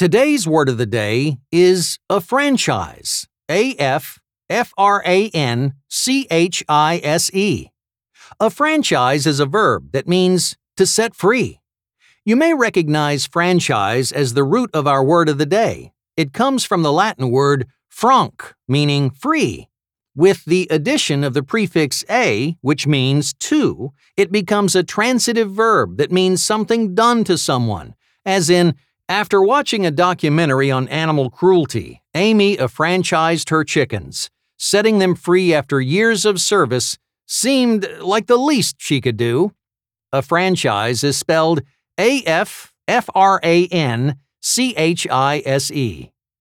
Today's word of the day is affranchise. A F F R A N C H I S E. Affranchise is a verb that means to set free. You may recognize franchise as the root of our word of the day. It comes from the Latin word franc, meaning free. With the addition of the prefix a, which means to, it becomes a transitive verb that means something done to someone, as in, after watching a documentary on animal cruelty, Amy affranchised her chickens. Setting them free after years of service seemed like the least she could do. Affranchise is spelled A F F R A N C H I S E.